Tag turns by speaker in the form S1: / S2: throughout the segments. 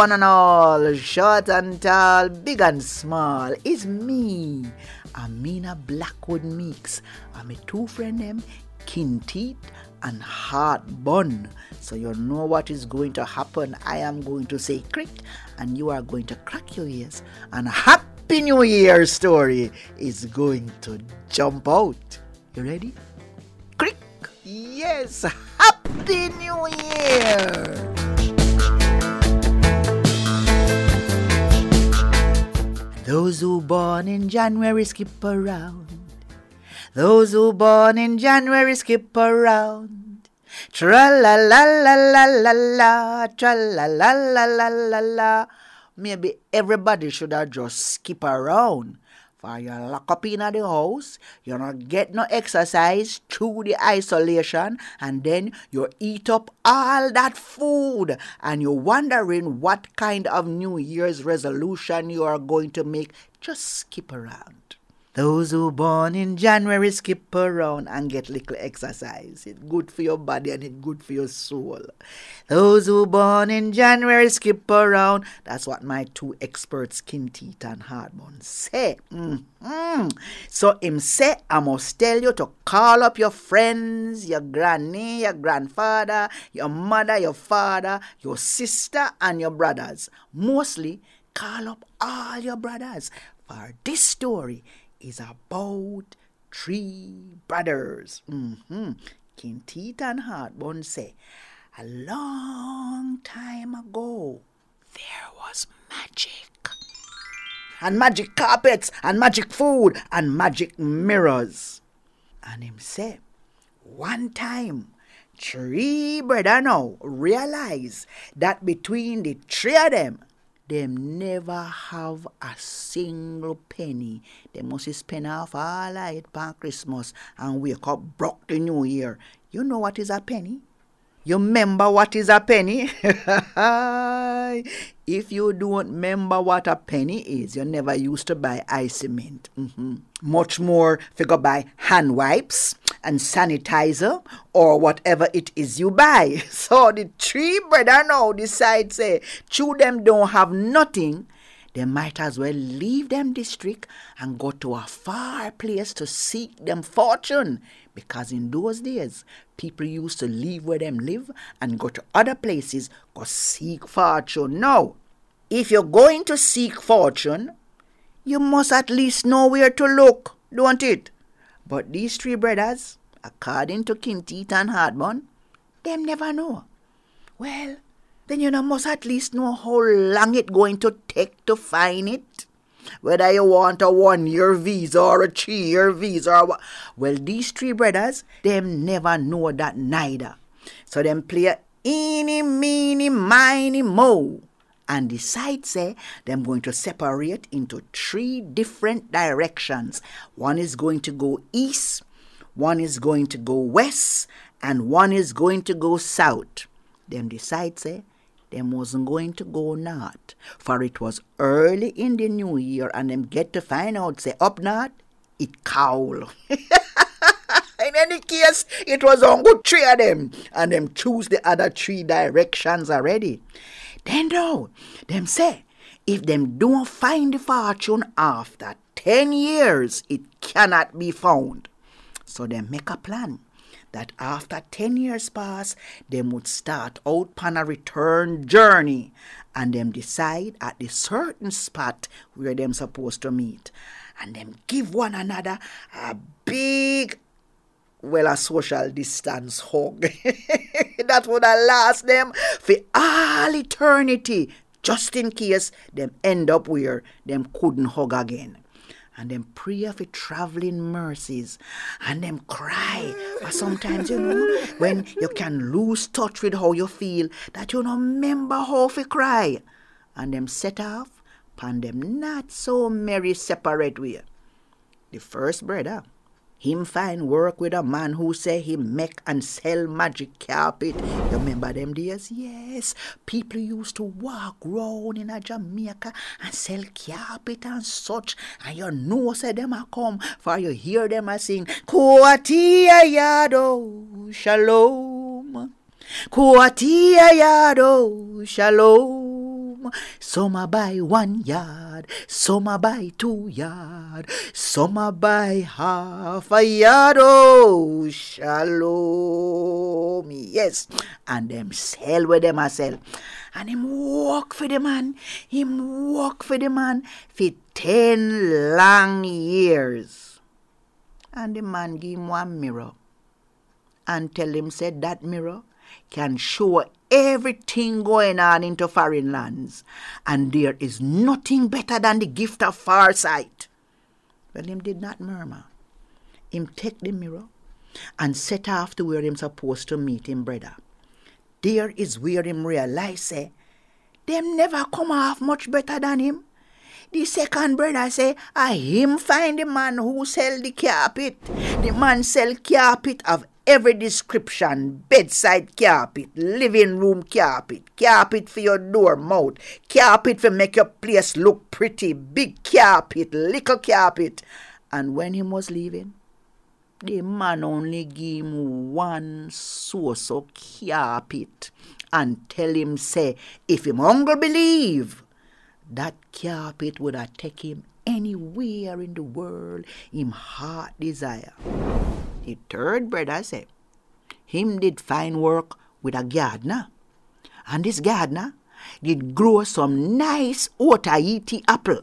S1: one and all, short and tall, big and small, is me, Amina Blackwood Meeks. I'm a two friend them, Kinteet and Heartbun. So you know what is going to happen. I am going to say crick and you are going to crack your ears. And Happy New Year story is going to jump out. You ready? Crick! Yes! Happy New Year! Those who born in January skip around. Those who born in January skip around. Tra la la la la la la, tra la la la la la la. Maybe everybody should have just skip around. For you lock up in the house, you not get no exercise through the isolation, and then you eat up all that food, and you're wondering what kind of New Year's resolution you are going to make. Just skip around. Those who born in January skip around and get little exercise. It's good for your body and it's good for your soul. Those who born in January skip around. That's what my two experts, skin teeth and Heartbun, say. Mm-hmm. So him say, I must tell you to call up your friends, your granny, your grandfather, your mother, your father, your sister, and your brothers. Mostly, call up all your brothers. For this story is about three brothers. Mm-hmm. Kinteet and Heartbun say, a long time ago, there was magic. And magic carpets, and magic food, and magic mirrors. And him say, one time, three brother now realize that between the three of them, them never have a single penny. They must spend half all it for Christmas and wake up broke the new year. You know what is a penny? You remember what is a penny? if you don't remember what a penny is, you never used to buy ice cement. Mm-hmm. Much more figure buy hand wipes and sanitizer or whatever it is you buy. So the three brother now decide say, chew them don't have nothing they might as well leave them district and go to a far place to seek them fortune. Because in those days, people used to leave where them live and go to other places go seek fortune. Now, if you're going to seek fortune, you must at least know where to look, don't it? But these three brothers, according to Kinteet and Heartbun, them never know. Well, then you know must at least know how long it going to take to find it. Whether you want a one year visa or a three year visa or what. Well, these three brothers, them never know that neither. So them play eeny, meeny, miny, mo. And decide say eh, them going to separate into three different directions. One is going to go east, one is going to go west, and one is going to go south. Them decide say eh, them wasn't going to go north, for it was early in the new year, and them get to find out, say, up north, it cowl. in any case, it was on good three of them, and them choose the other three directions already. Then though, them say, if them don't find the fortune after ten years, it cannot be found. So them make a plan that after 10 years pass, them would start out on a return journey and them decide at the certain spot where them supposed to meet and them give one another a big well a social distance hug that would have last them for all eternity just in case them end up where them couldn't hug again and them pray for traveling mercies and them cry. But sometimes, you know, when you can lose touch with how you feel, that you don't remember how to cry. And them set off upon them not so merry separate way. The first brother him find work with a man who say he make and sell magic carpet. You remember them days? Yes. People used to walk round in a Jamaica and sell carpet and such. And you know say them a come for you hear them a sing Kuatia Yado Shalom. Kuatia Yado Shalom. Some a buy one yard, some a buy two yard, some a buy half a yard. Oh, shalom. Yes. And them sell with them a sell. And him walk for the man. Him walk for the man for ten long years. And the man give him one mirror and tell him said that mirror can show everything going on into foreign lands. And there is nothing better than the gift of farsight. Well, him did not murmur. Him take the mirror and set off to where him supposed to meet him brother. There is where him realize say, them never come off much better than him. The second brother say, I him find the man who sell the carpet. The man sell carpet of every description bedside carpet, living room carpet, carpet for your door mouth, carpet for make your place look pretty, big carpet, little carpet. And when he was leaving, the man only give him one source of carpet and tell him say if him hunger believe that carpet would have take him anywhere in the world him heart desire. The third brother said, him did fine work with a gardener. And this gardener did grow some nice Otaheite apple.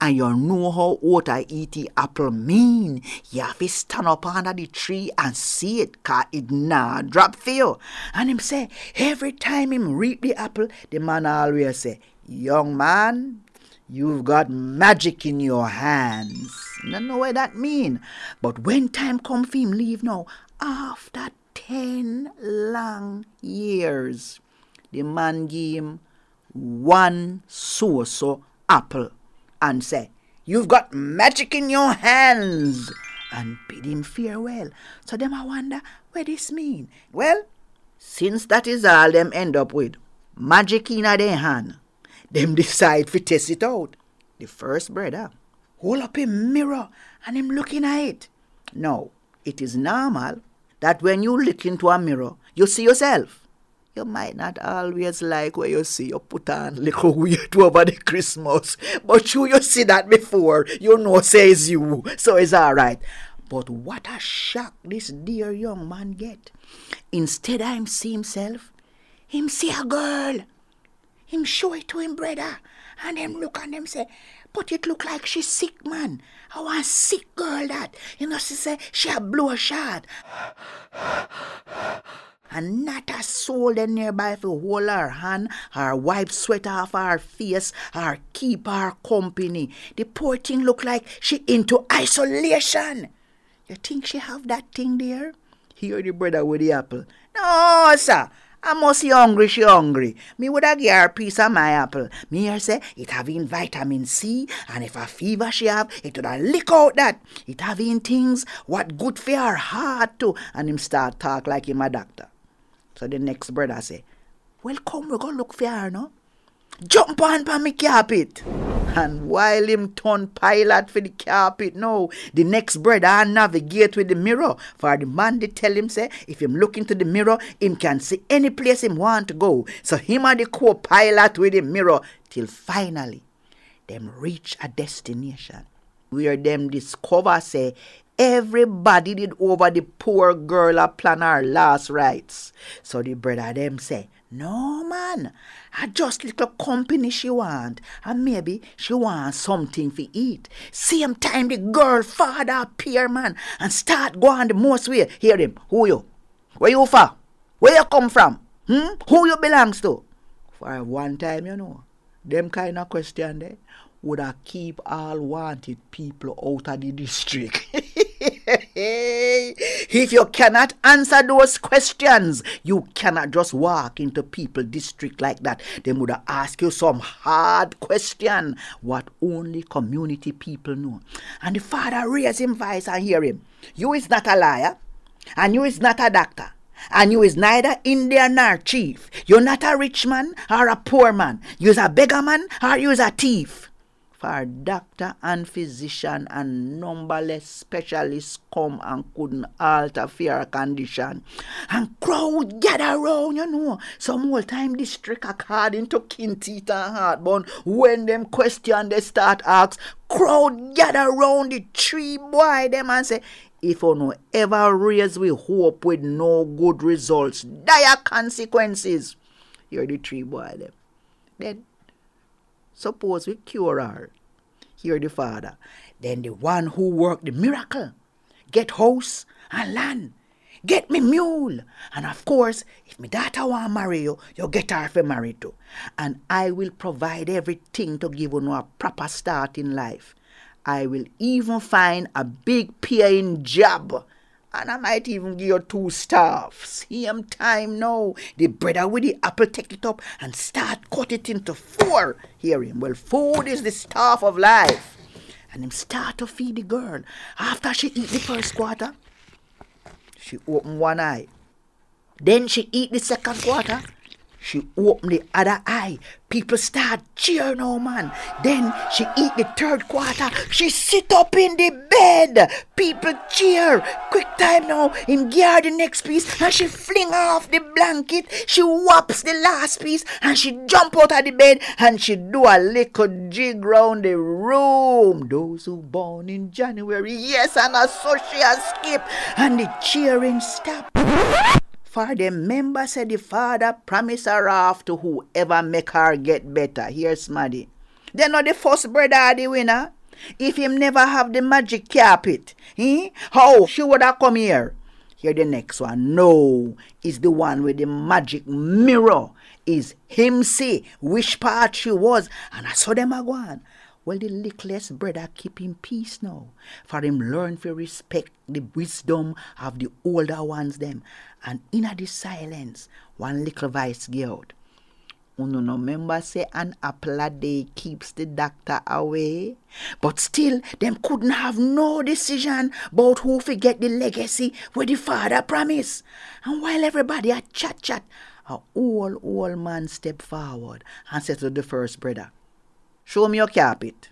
S1: And you know how Otaheite apple mean. You have to stand up under the tree and see it, cause it nah drop for you. And him say, every time him reap the apple, the man always say, young man, You've got magic in your hands. Don't know what that mean. But when time come for him leave now, after ten long years, the man give him one so-so apple and say, You've got magic in your hands and bid him farewell. So them I wonder what this mean. Well, since that is all them end up with, magic in their hand, them decide to test it out. The first brother hold up a mirror and him looking at it. No, it is normal that when you look into a mirror, you see yourself. You might not always like what you see. You put on little weird over the Christmas. But you, you see that before. You know says you. So it's alright. But what a shock this dear young man get. Instead of him see himself, him see a girl. Him show it to him brother. And him look and him say, but it look like she sick, man. I want sick girl that. You know, she say she a blow shot. and not a soul there nearby to hold her hand, her wipe sweat off her face, or keep her company. The poor thing look like she into isolation. You think she have that thing there? Here the brother with the apple. No, sir. I must be hungry, she hungry. Me would have give her a piece of my apple. Me here say, it having vitamin C, and if a fever she have, it would have lick out that. It have having things what good for her heart too. And him start talk like him a doctor. So the next brother say, well come, we go look for her, no? Jump on pa me carpet. And while him turn pilot for the carpet now, the next brother navigate with the mirror. For the man they tell him say, if him look into the mirror, him can see any place him want to go. So him and the co-pilot with the mirror till finally them reach a destination where them discover say everybody did over the poor girl a plan her last rites. So the brother them say, no, man. I just little company she want. And maybe she want something for eat. Same time the girl father appear, man, and start going the most way. Hear him. Who you? Where you from? Where you come from? Hmm? Who you belongs to? For one time, you know, them kind of question there would have keep all wanted people out of the district. if you cannot answer those questions, you cannot just walk into people district like that. They would ask you some hard question, what only community people know. And the father raise him voice and hear him. You is not a liar, and you is not a doctor. And you is neither Indian nor chief. You're not a rich man or a poor man. You's a beggar man or you's a thief. For doctor and physician and numberless specialists come and couldn't alter fear condition. And crowd gather round, you know. Some old time district according to Kinteet and Heartbun. When them question they start ask, crowd gather round the tree boy them and say, if you no ever raise we hope with no good results, dire consequences. Hear the tree boy them. Then suppose we cure her. Hear the father. Then the one who worked the miracle get house and land. Get me mule. And of course, if my daughter want marry you, you get her for marry too. And I will provide everything to give you a proper start in life. I will even find a big paying job. And I might even give you two staffs. Same time now. The brother with the apple take it up and start cut it into four. Hear him. Well, food is the staff of life. And him start to feed the girl. After she eat the first quarter, she open one eye. Then she eat the second quarter. She open the other eye. People start cheering now, man. Then she eat the third quarter. She sit up in the bed. People cheer. Quick time now. Him gear the next piece and she fling off the blanket. She whops the last piece and she jump out of the bed and she do a little jig round the room. Those who born in January, yes, and a social skip and the cheering stop. For the member said the father promise her off to whoever make her get better. Here's Maddie. They know the first brother the winner. If him never have the magic carpet, eh? how she would have come here? Here the next one. No, is the one with the magic mirror. Is him see which part she was, and I saw them a go on. Well, the littlest brother keep him peace now, for him learn to respect the wisdom of the older ones them. And in the silence, one little voice out. Uno no remember say an apple a day keeps the doctor away. But still, them couldn't have no decision about who forget the legacy where the father promise. And while everybody a chat chat, a old old man step forward and said to the first brother, Show me your carpet.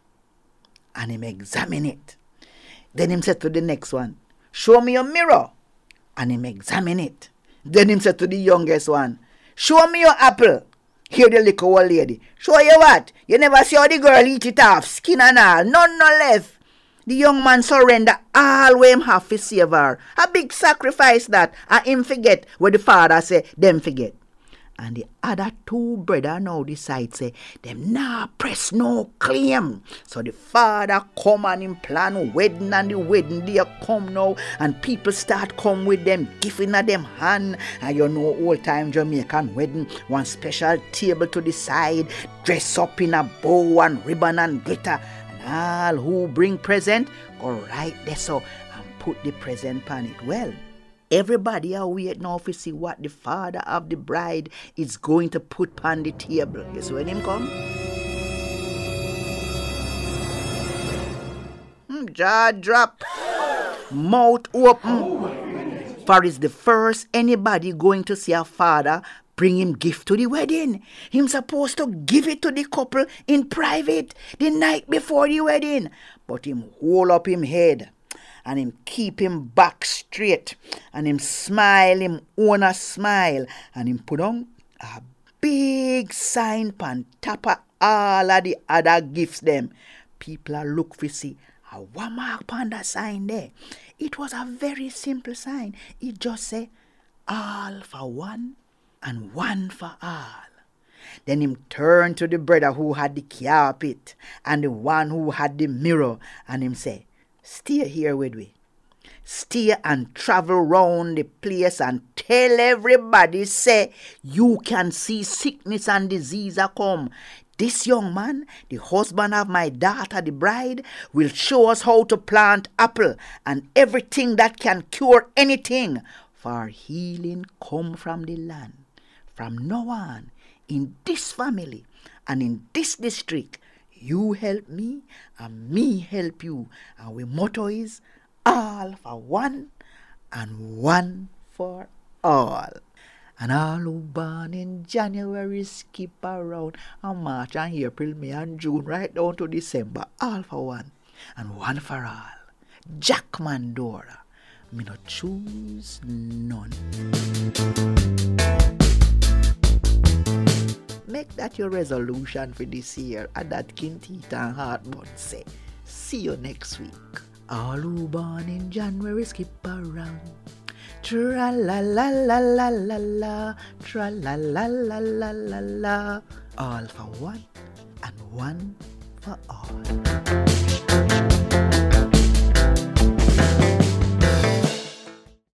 S1: And him examine it. Then him said to the next one, Show me your mirror. And him examine it. Then him said to the youngest one, Show me your apple. Here the little old lady. Show you what? You never see the girl eat it off, skin and all, none no left. The young man surrender all we him have to save her. A big sacrifice that, and him forget what the father say, them forget. And the other two brother now decide say them nah press no claim. So the father come and him plan wedding and the wedding day come now and people start come with them giving at them hand. And you know old time Jamaican wedding, one special table to the side, dress up in a bow and ribbon and glitter. And all who bring present go right there so and put the present on it. Well, Everybody are waiting now to see what the father of the bride is going to put on the table. You see when him come? Hmm, jaw drop, mouth open. For it's the first anybody going to see a father bring him gift to the wedding. Him supposed to give it to the couple in private the night before the wedding. But him hold up him head and him keep him back straight and him smile him own a smile and him put on a big sign pan top of all of the other gifts them. People are look for see ah, a one mark pan that sign there. It was a very simple sign. It just say all for one and one for all. Then him turn to the brother who had the carpet and the one who had the mirror and him say, Stay here with me. Stay and travel round the place and tell everybody say you can see sickness and disease a come. This young man, the husband of my daughter, the bride, will show us how to plant apple and everything that can cure anything. For healing come from the land. From now on, in this family and in this district, you help me and me help you. And our motto is all for one and one for all. And all who born in January skip around and March and April, May and June, right down to December, all for one and one for all. Jack Mandora, me not choose none. That your resolution for this year, and that Kintita and Heartbun say. See you next week. All who born in January skip around. Tra la la la la la la, tra la la la la la la. All for one and one for all.